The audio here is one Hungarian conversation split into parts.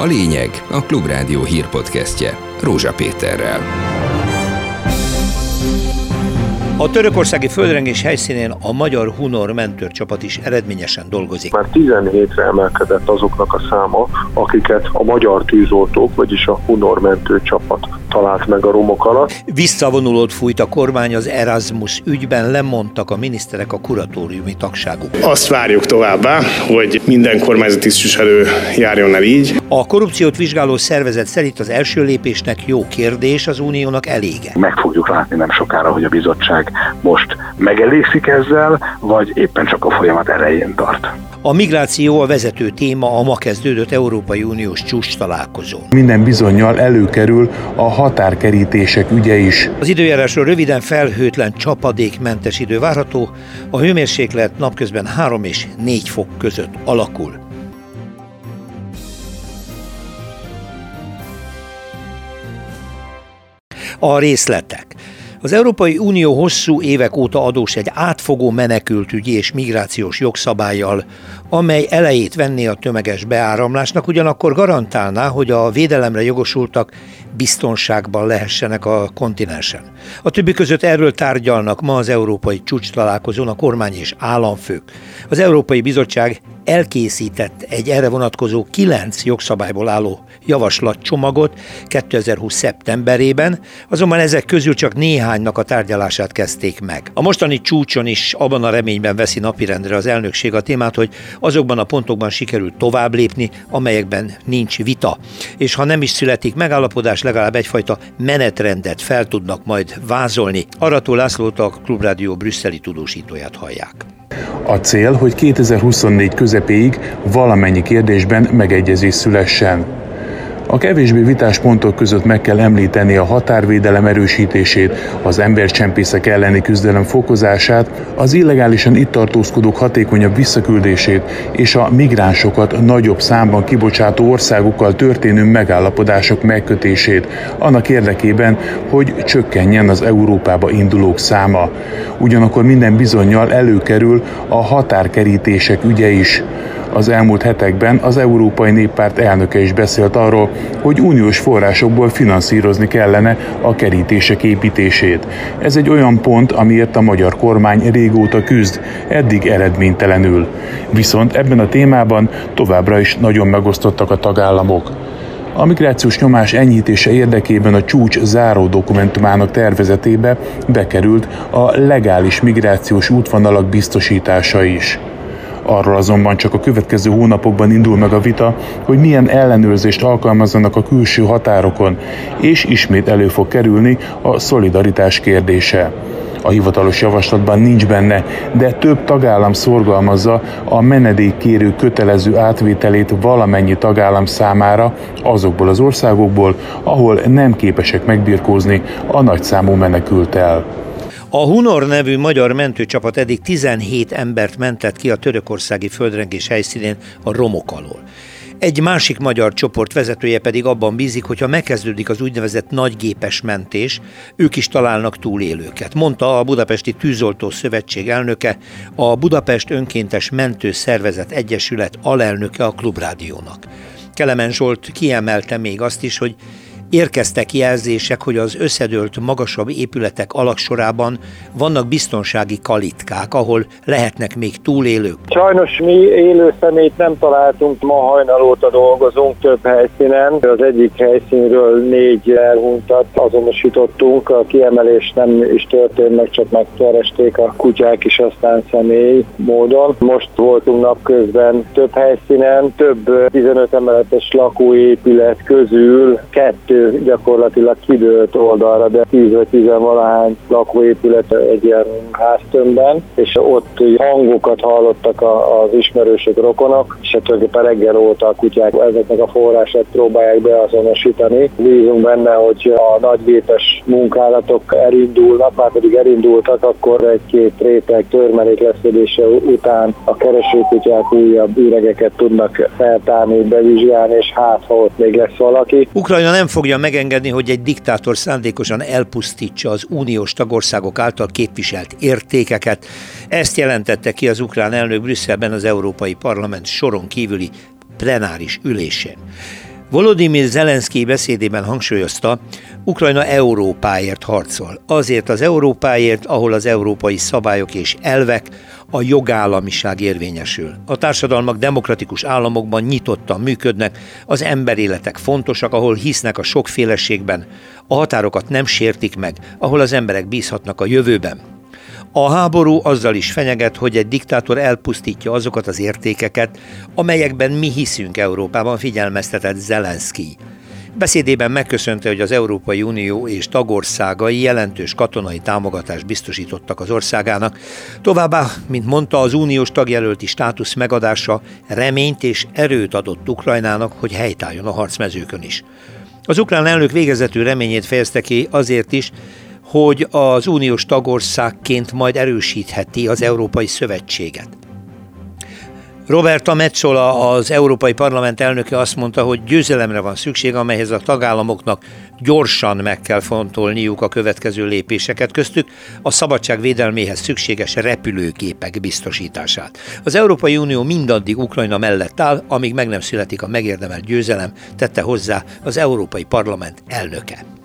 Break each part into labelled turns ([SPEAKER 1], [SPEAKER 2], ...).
[SPEAKER 1] A lényeg a Klubrádió hírpodcastje Rózsa Péterrel.
[SPEAKER 2] A törökországi földrengés helyszínén a magyar Hunor mentőrcsapat is eredményesen dolgozik.
[SPEAKER 3] Már 17-re emelkedett azoknak a száma, akiket a magyar tűzoltók, vagyis a Hunor mentőcsapat talált meg a romok alatt.
[SPEAKER 2] Visszavonulót fújt a kormány az Erasmus ügyben, lemondtak a miniszterek a kuratóriumi tagságuk.
[SPEAKER 4] Azt várjuk továbbá, hogy minden kormányzati tisztviselő járjon el így.
[SPEAKER 2] A korrupciót vizsgáló szervezet szerint az első lépésnek jó kérdés, az uniónak elége.
[SPEAKER 5] Meg fogjuk látni nem sokára, hogy a bizottság most megelégszik ezzel, vagy éppen csak a folyamat elején tart.
[SPEAKER 2] A migráció a vezető téma a ma kezdődött Európai Uniós csúcs találkozón.
[SPEAKER 6] Minden bizonyal előkerül a határkerítések ügye is.
[SPEAKER 2] Az időjárásról röviden felhőtlen csapadékmentes idő várható, a hőmérséklet napközben 3 és 4 fok között alakul. A részletek. Az Európai Unió hosszú évek óta adós egy átfogó menekültügyi és migrációs jogszabályjal, amely elejét venné a tömeges beáramlásnak, ugyanakkor garantálná, hogy a védelemre jogosultak biztonságban lehessenek a kontinensen. A többi között erről tárgyalnak ma az európai csúcs találkozón a kormány és államfők. Az Európai Bizottság elkészített egy erre vonatkozó kilenc jogszabályból álló javaslatcsomagot 2020. szeptemberében, azonban ezek közül csak néhánynak a tárgyalását kezdték meg. A mostani csúcson is abban a reményben veszi napirendre az elnökség a témát, hogy azokban a pontokban sikerült tovább lépni, amelyekben nincs vita. És ha nem is születik megállapodás, legalább egyfajta menetrendet fel tudnak majd vázolni. Arató Lászlót a Klubrádió brüsszeli tudósítóját hallják.
[SPEAKER 6] A cél, hogy 2024 közepéig valamennyi kérdésben megegyezés szülessen. A kevésbé vitás pontok között meg kell említeni a határvédelem erősítését, az embercsempészek elleni küzdelem fokozását, az illegálisan itt tartózkodók hatékonyabb visszaküldését és a migránsokat nagyobb számban kibocsátó országokkal történő megállapodások megkötését, annak érdekében, hogy csökkenjen az Európába indulók száma. Ugyanakkor minden bizonyal előkerül a határkerítések ügye is. Az elmúlt hetekben az Európai Néppárt elnöke is beszélt arról, hogy uniós forrásokból finanszírozni kellene a kerítések építését. Ez egy olyan pont, amiért a magyar kormány régóta küzd, eddig eredménytelenül. Viszont ebben a témában továbbra is nagyon megosztottak a tagállamok. A migrációs nyomás enyhítése érdekében a csúcs záró dokumentumának tervezetébe bekerült a legális migrációs útvonalak biztosítása is. Arról azonban csak a következő hónapokban indul meg a vita, hogy milyen ellenőrzést alkalmazzanak a külső határokon, és ismét elő fog kerülni a szolidaritás kérdése. A hivatalos javaslatban nincs benne, de több tagállam szorgalmazza a menedékkérő kötelező átvételét valamennyi tagállam számára azokból az országokból, ahol nem képesek megbirkózni a nagyszámú menekültel.
[SPEAKER 2] A Hunor nevű magyar mentőcsapat eddig 17 embert mentett ki a törökországi földrengés helyszínén a romok alól. Egy másik magyar csoport vezetője pedig abban bízik, hogy ha megkezdődik az úgynevezett nagygépes mentés, ők is találnak túlélőket. Mondta a Budapesti Tűzoltó Szövetség elnöke, a Budapest Önkéntes Mentő Szervezet Egyesület alelnöke a Klubrádiónak. Kelemen Zsolt kiemelte még azt is, hogy Érkeztek jelzések, hogy az összedőlt magasabb épületek alaksorában vannak biztonsági kalitkák, ahol lehetnek még túlélők.
[SPEAKER 3] Sajnos mi élő szemét nem találtunk, ma hajnal óta dolgozunk több helyszínen. Az egyik helyszínről négy elhuntat azonosítottunk, a kiemelés nem is történt meg, csak megkeresték a kutyák is aztán személy módon. Most voltunk napközben több helyszínen, több 15 emeletes lakóépület közül kettő gyakorlatilag kidőlt oldalra, de 10 vagy 10 valahány lakóépület egy ilyen háztömbben, és ott hangokat hallottak az ismerősök, rokonok, és hát tulajdonképpen reggel óta a kutyák ezeknek a forrását próbálják beazonosítani. Bízunk benne, hogy a nagygépes munkálatok elindulnak, már pedig elindultak, akkor egy-két réteg törmelék leszedése után a keresőkutyák újabb üregeket tudnak feltárni, bevizsgálni, és hát ha ott még lesz valaki.
[SPEAKER 2] Ukrajna nem fogja fogja megengedni, hogy egy diktátor szándékosan elpusztítsa az uniós tagországok által képviselt értékeket. Ezt jelentette ki az ukrán elnök Brüsszelben az Európai Parlament soron kívüli plenáris ülésén. Volodymyr Zelenszky beszédében hangsúlyozta, Ukrajna Európáért harcol. Azért az Európáért, ahol az európai szabályok és elvek, a jogállamiság érvényesül. A társadalmak demokratikus államokban nyitottan működnek, az emberéletek fontosak, ahol hisznek a sokféleségben, a határokat nem sértik meg, ahol az emberek bízhatnak a jövőben. A háború azzal is fenyeget, hogy egy diktátor elpusztítja azokat az értékeket, amelyekben mi hiszünk Európában, figyelmeztetett Zelenszky. Beszédében megköszönte, hogy az Európai Unió és tagországai jelentős katonai támogatást biztosítottak az országának. Továbbá, mint mondta, az uniós tagjelölti státusz megadása reményt és erőt adott Ukrajnának, hogy helytálljon a harcmezőkön is. Az ukrán elnök végezetű reményét fejezte ki azért is, hogy az uniós tagországként majd erősítheti az Európai Szövetséget. Roberta Metzola, az Európai Parlament elnöke azt mondta, hogy győzelemre van szükség, amelyhez a tagállamoknak gyorsan meg kell fontolniuk a következő lépéseket, köztük a szabadság védelméhez szükséges repülőgépek biztosítását. Az Európai Unió mindaddig Ukrajna mellett áll, amíg meg nem születik a megérdemelt győzelem, tette hozzá az Európai Parlament elnöke.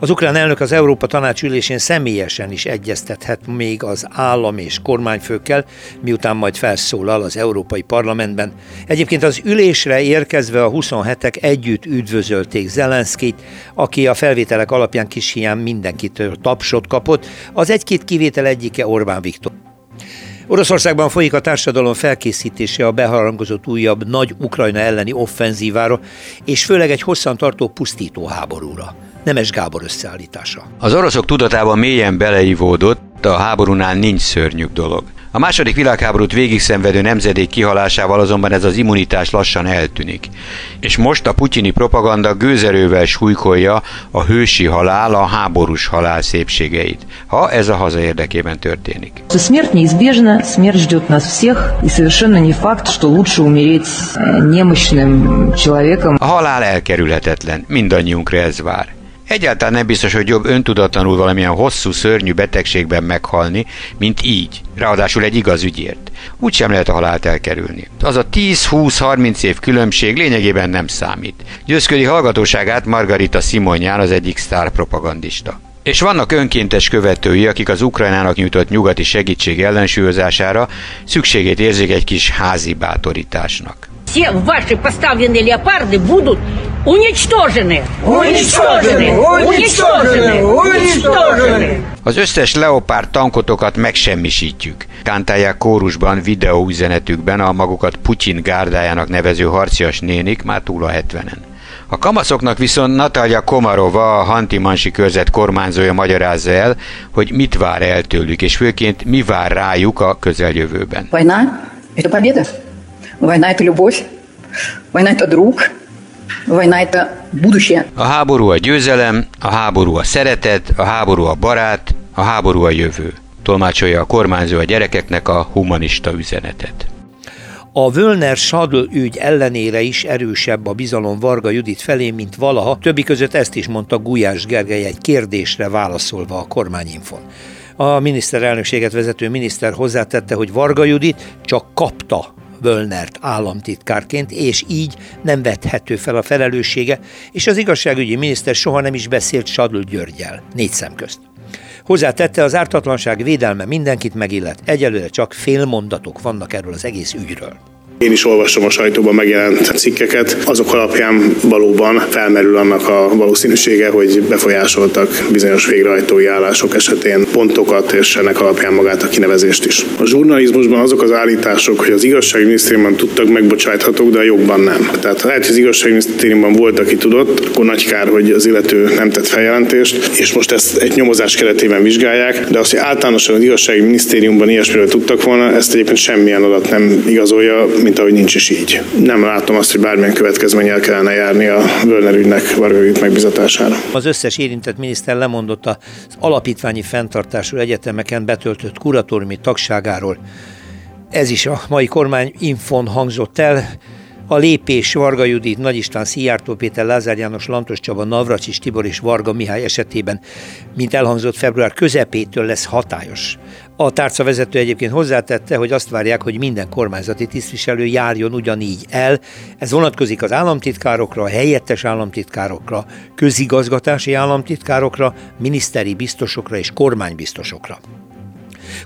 [SPEAKER 2] Az ukrán elnök az Európa Tanács ülésén személyesen is egyeztethet még az állam és kormányfőkkel, miután majd felszólal az Európai Parlamentben. Egyébként az ülésre érkezve a 27-ek együtt üdvözölték Zelenszkit, aki a felvételek alapján kis hiány mindenkitől tapsot kapott, az egy-két kivétel egyike Orbán Viktor. Oroszországban folyik a társadalom felkészítése a beharangozott újabb nagy Ukrajna elleni offenzívára, és főleg egy hosszantartó pusztító háborúra. Nemes Gábor összeállítása.
[SPEAKER 7] Az oroszok tudatában mélyen beleivódott, a háborúnál nincs szörnyűbb dolog. A második világháborút végig szenvedő nemzedék kihalásával azonban ez az immunitás lassan eltűnik. És most a putyini propaganda gőzerővel súlykolja a hősi halál, a háborús halál szépségeit, ha ez a haza érdekében történik.
[SPEAKER 8] Смерть неизбежна, смерть ждет нас всех, и совершенно не факт, что лучше умереть э, немощным человеком.
[SPEAKER 7] A halál elkerülhetetlen, mindannyiunkra ez vár. Egyáltalán nem biztos, hogy jobb öntudatlanul valamilyen hosszú, szörnyű betegségben meghalni, mint így, ráadásul egy igaz ügyért. Úgy sem lehet a halált elkerülni. Az a 10-20-30 év különbség lényegében nem számít. Győzködi hallgatóságát Margarita Simonján az egyik sztár propagandista. És vannak önkéntes követői, akik az Ukrajnának nyújtott nyugati segítség ellensúlyozására szükségét érzik egy kis házi bátorításnak.
[SPEAKER 9] Все ваши поставленные леопарды будут Уничтожены! Уничтожены! Уничtожены! Уничтожены!
[SPEAKER 7] Az összes leopárd tankotokat megsemmisítjük. Kántálják kórusban videóüzenetükben a magukat Putyin gárdájának nevező harcias nénik már túl a 70-en. A kamaszoknak viszont Natalia Komarova, a Hanti-Mansi körzet kormányzója magyarázza el, hogy mit vár el tőlük, és főként mi vár rájuk a közeljövőben.
[SPEAKER 8] Война – это победа. Война – это любовь. Война – это друг. Война – это будущее.
[SPEAKER 7] A háború a győzelem, a háború a szeretet, a háború a barát, a háború a jövő. Tolmácsolja a kormányzó a gyerekeknek a humanista üzenetet.
[SPEAKER 2] A Völner Sadl ügy ellenére is erősebb a bizalom Varga Judit felé, mint valaha. Többi között ezt is mondta Gulyás Gergely egy kérdésre válaszolva a kormányinfon. A miniszterelnökséget vezető miniszter hozzátette, hogy Varga Judit csak kapta Völnert államtitkárként, és így nem vethető fel a felelőssége, és az igazságügyi miniszter soha nem is beszélt Sadl Györgyel, négy szem közt. Hozzátette, az ártatlanság védelme mindenkit megillet, egyelőre csak félmondatok vannak erről az egész ügyről.
[SPEAKER 4] Én is olvasom a sajtóban megjelent cikkeket, azok alapján valóban felmerül annak a valószínűsége, hogy befolyásoltak bizonyos végrehajtói állások esetén pontokat, és ennek alapján magát a kinevezést is. A zsurnalizmusban azok az állítások, hogy az igazságminisztériumban tudtak megbocsáthatók, de a jogban nem. Tehát ha lehet, hogy az igazságminisztériumban volt, aki tudott, akkor nagy kár, hogy az illető nem tett feljelentést, és most ezt egy nyomozás keretében vizsgálják, de azt, hogy általánosan az igazságminisztériumban ilyesmiről tudtak volna, ezt egyébként semmilyen adat nem igazolja, mint ahogy nincs is így. Nem látom azt, hogy bármilyen következménnyel kellene járni a Völner ügynek Varga megbizatására.
[SPEAKER 2] Az összes érintett miniszter lemondott az alapítványi fenntartású egyetemeken betöltött kuratóriumi tagságáról. Ez is a mai kormány infon hangzott el. A lépés Varga Judit, Nagy István, Szijjártó Péter, Lázár János, Lantos Csaba, Navracsis Tibor és Varga Mihály esetében, mint elhangzott február közepétől lesz hatályos. A tárca vezető egyébként hozzátette, hogy azt várják, hogy minden kormányzati tisztviselő járjon ugyanígy el. Ez vonatkozik az államtitkárokra, a helyettes államtitkárokra, közigazgatási államtitkárokra, miniszteri biztosokra és kormánybiztosokra.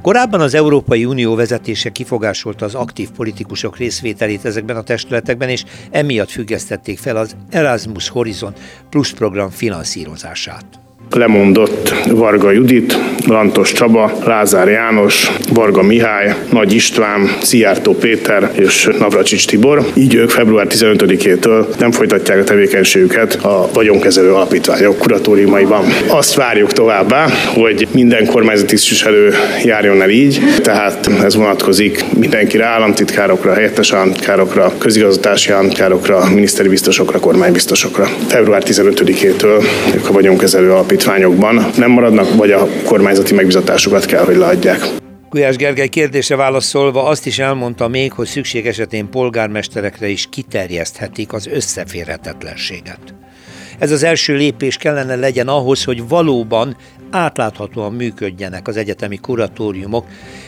[SPEAKER 2] Korábban az Európai Unió vezetése kifogásolta az aktív politikusok részvételét ezekben a testületekben, és emiatt függesztették fel az Erasmus Horizon Plus program finanszírozását
[SPEAKER 4] lemondott Varga Judit, Lantos Csaba, Lázár János, Varga Mihály, Nagy István, Szijjártó Péter és Navracsics Tibor. Így ők február 15-től nem folytatják a tevékenységüket a vagyonkezelő alapítványok kuratóriumaiban. Azt várjuk továbbá, hogy minden kormányzati tisztviselő járjon el így, tehát ez vonatkozik mindenkire, államtitkárokra, helyettes államtitkárokra, közigazgatási államtitkárokra, miniszteri biztosokra, kormánybiztosokra. Február 15-től ők a vagyonkezelő alapítványok alapítványokban nem maradnak, vagy a kormányzati megbizatásukat kell, hogy leadják.
[SPEAKER 2] Gulyás Gergely kérdése válaszolva azt is elmondta még, hogy szükség esetén polgármesterekre is kiterjeszthetik az összeférhetetlenséget. Ez az első lépés kellene legyen ahhoz, hogy valóban átláthatóan működjenek az egyetemi kuratóriumok.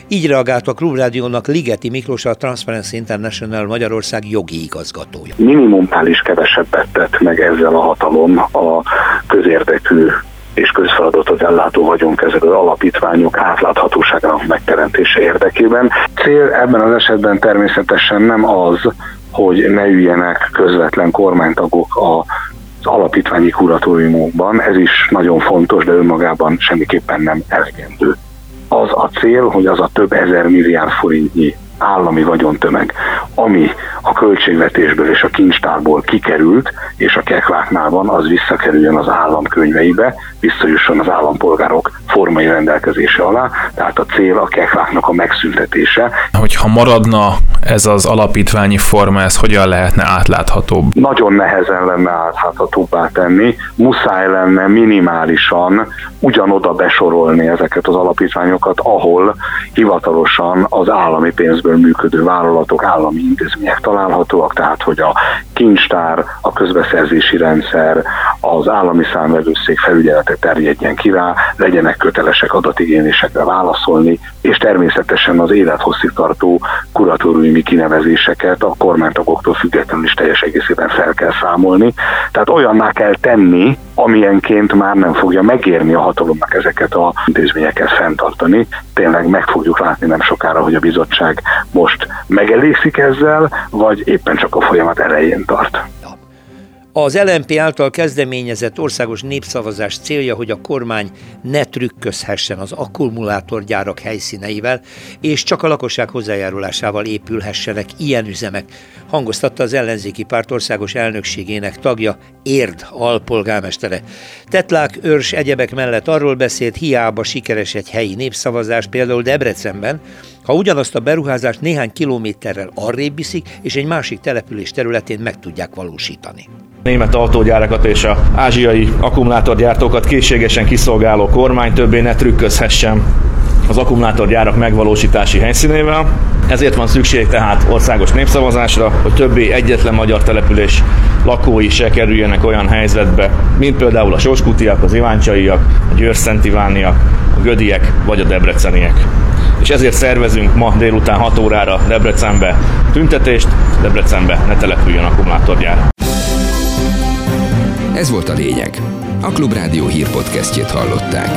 [SPEAKER 2] Így reagált a Klubrádiónak Ligeti Miklós, a Transparency International Magyarország jogi igazgatója.
[SPEAKER 5] Minimumnál is kevesebbet tett meg ezzel a hatalom a közérdekű és közfeladatot ellátó vagyonkezelő alapítványok átláthatóságának megteremtése érdekében. Cél ebben az esetben természetesen nem az, hogy ne üljenek közvetlen kormánytagok a az alapítványi kuratóriumokban, ez is nagyon fontos, de önmagában semmiképpen nem elegendő. Az a cél, hogy az a több ezer milliárd forintnyi állami vagyontömeg, ami a költségvetésből és a kincstárból kikerült, és a kekváknál van, az visszakerüljön az állam könyveibe, visszajusson az állampolgárok formai rendelkezése alá, tehát a cél a kekváknak a megszüntetése.
[SPEAKER 10] Hogyha maradna ez az alapítványi forma, ez hogyan lehetne átláthatóbb?
[SPEAKER 5] Nagyon nehezen lenne átláthatóbbá tenni, muszáj lenne minimálisan ugyanoda besorolni ezeket az alapítványokat, ahol hivatalosan az állami pénzből működő vállalatok, állami intézmények találhatóak, tehát hogy a kincstár, a közbeszerzési rendszer, az állami számvevőszék felügyelete terjedjen ki rá, legyenek kötelesek adatigénylésekre válaszolni, és természetesen az élethosszig tartó kuratóriumi kinevezéseket a kormánytagoktól függetlenül is teljes egészében fel kell számolni. Tehát olyanná kell tenni, amilyenként már nem fogja megérni a hatalomnak ezeket a intézményeket fenntartani. Tényleg meg fogjuk látni nem sokára, hogy a bizottság most megelégszik ezzel, vagy éppen csak a folyamat elején tart.
[SPEAKER 2] Az LNP által kezdeményezett országos népszavazás célja, hogy a kormány ne trükközhessen az akkumulátorgyárak helyszíneivel, és csak a lakosság hozzájárulásával épülhessenek ilyen üzemek, hangoztatta az ellenzéki párt országos elnökségének tagja Érd alpolgármestere. Tetlák őrs egyebek mellett arról beszélt, hiába sikeres egy helyi népszavazás, például Debrecenben, ha ugyanazt a beruházást néhány kilométerrel arrébb viszik, és egy másik település területén meg tudják valósítani.
[SPEAKER 11] Német autógyárakat és a ázsiai akkumulátorgyártókat készségesen kiszolgáló kormány többé ne trükközhessen az akkumulátorgyárak megvalósítási helyszínével. Ezért van szükség tehát országos népszavazásra, hogy többé egyetlen magyar település lakói se kerüljenek olyan helyzetbe, mint például a soskutiak, az iváncsaiak, a győrszentivániak, a gödiek vagy a debreceniek és ezért szervezünk ma délután 6 órára Debrecenbe tüntetést, Debrecenbe ne települjön akkumulátorgyár.
[SPEAKER 1] Ez volt a lényeg. A Klubrádió hírpodcastjét hallották.